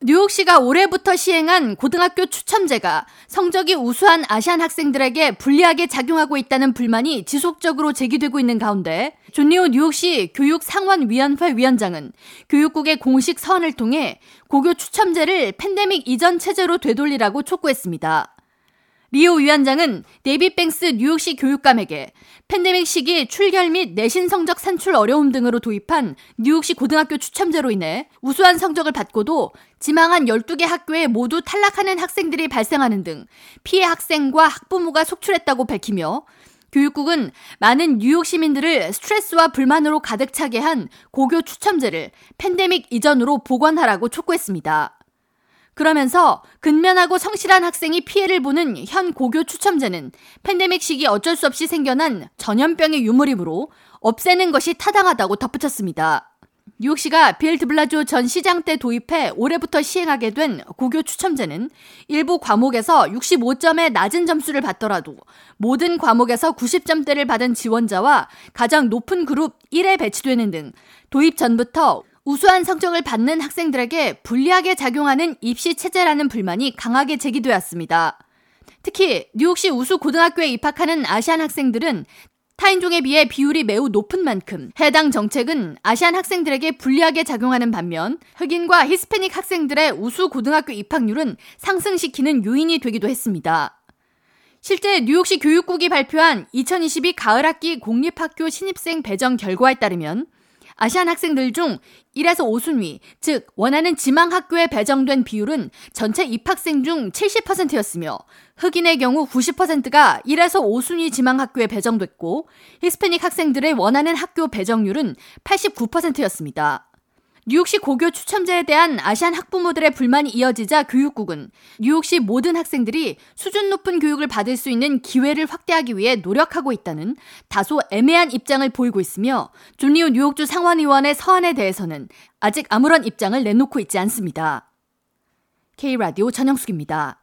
뉴욕시가 올해부터 시행한 고등학교 추첨제가 성적이 우수한 아시안 학생들에게 불리하게 작용하고 있다는 불만이 지속적으로 제기되고 있는 가운데 존리오 뉴욕시 교육상원위원회 위원장은 교육국에 공식 서한을 통해 고교 추첨제를 팬데믹 이전 체제로 되돌리라고 촉구했습니다. 리오 위원장은 데이비드 뱅크스 뉴욕시 교육감에게 팬데믹 시기 출결 및 내신 성적 산출 어려움 등으로 도입한 뉴욕시 고등학교 추첨제로 인해 우수한 성적을 받고도 지망한 12개 학교에 모두 탈락하는 학생들이 발생하는 등 피해 학생과 학부모가 속출했다고 밝히며 교육국은 많은 뉴욕 시민들을 스트레스와 불만으로 가득 차게 한 고교 추첨제를 팬데믹 이전으로 복원하라고 촉구했습니다. 그러면서 근면하고 성실한 학생이 피해를 보는 현 고교 추첨제는 팬데믹 시기 어쩔 수 없이 생겨난 전염병의 유물이므로 없애는 것이 타당하다고 덧붙였습니다. 뉴욕시가 빌 드블라조 전 시장 때 도입해 올해부터 시행하게 된 고교 추첨제는 일부 과목에서 65점의 낮은 점수를 받더라도 모든 과목에서 90점대를 받은 지원자와 가장 높은 그룹 1에 배치되는 등 도입 전부터 우수한 성적을 받는 학생들에게 불리하게 작용하는 입시 체제라는 불만이 강하게 제기되었습니다. 특히 뉴욕시 우수 고등학교에 입학하는 아시안 학생들은 타인종에 비해 비율이 매우 높은 만큼 해당 정책은 아시안 학생들에게 불리하게 작용하는 반면 흑인과 히스패닉 학생들의 우수 고등학교 입학률은 상승시키는 요인이 되기도 했습니다. 실제 뉴욕시 교육국이 발표한 2022 가을 학기 공립학교 신입생 배정 결과에 따르면 아시안 학생들 중 1에서 5순위, 즉 원하는 지망 학교에 배정된 비율은 전체 입학생 중 70%였으며 흑인의 경우 90%가 1에서 5순위 지망 학교에 배정됐고 히스패닉 학생들의 원하는 학교 배정률은 89%였습니다. 뉴욕시 고교 추첨제에 대한 아시안 학부모들의 불만이 이어지자 교육국은 뉴욕시 모든 학생들이 수준 높은 교육을 받을 수 있는 기회를 확대하기 위해 노력하고 있다는 다소 애매한 입장을 보이고 있으며 존리오 뉴욕주 상원의원의 서한에 대해서는 아직 아무런 입장을 내놓고 있지 않습니다. K라디오 전영숙입니다.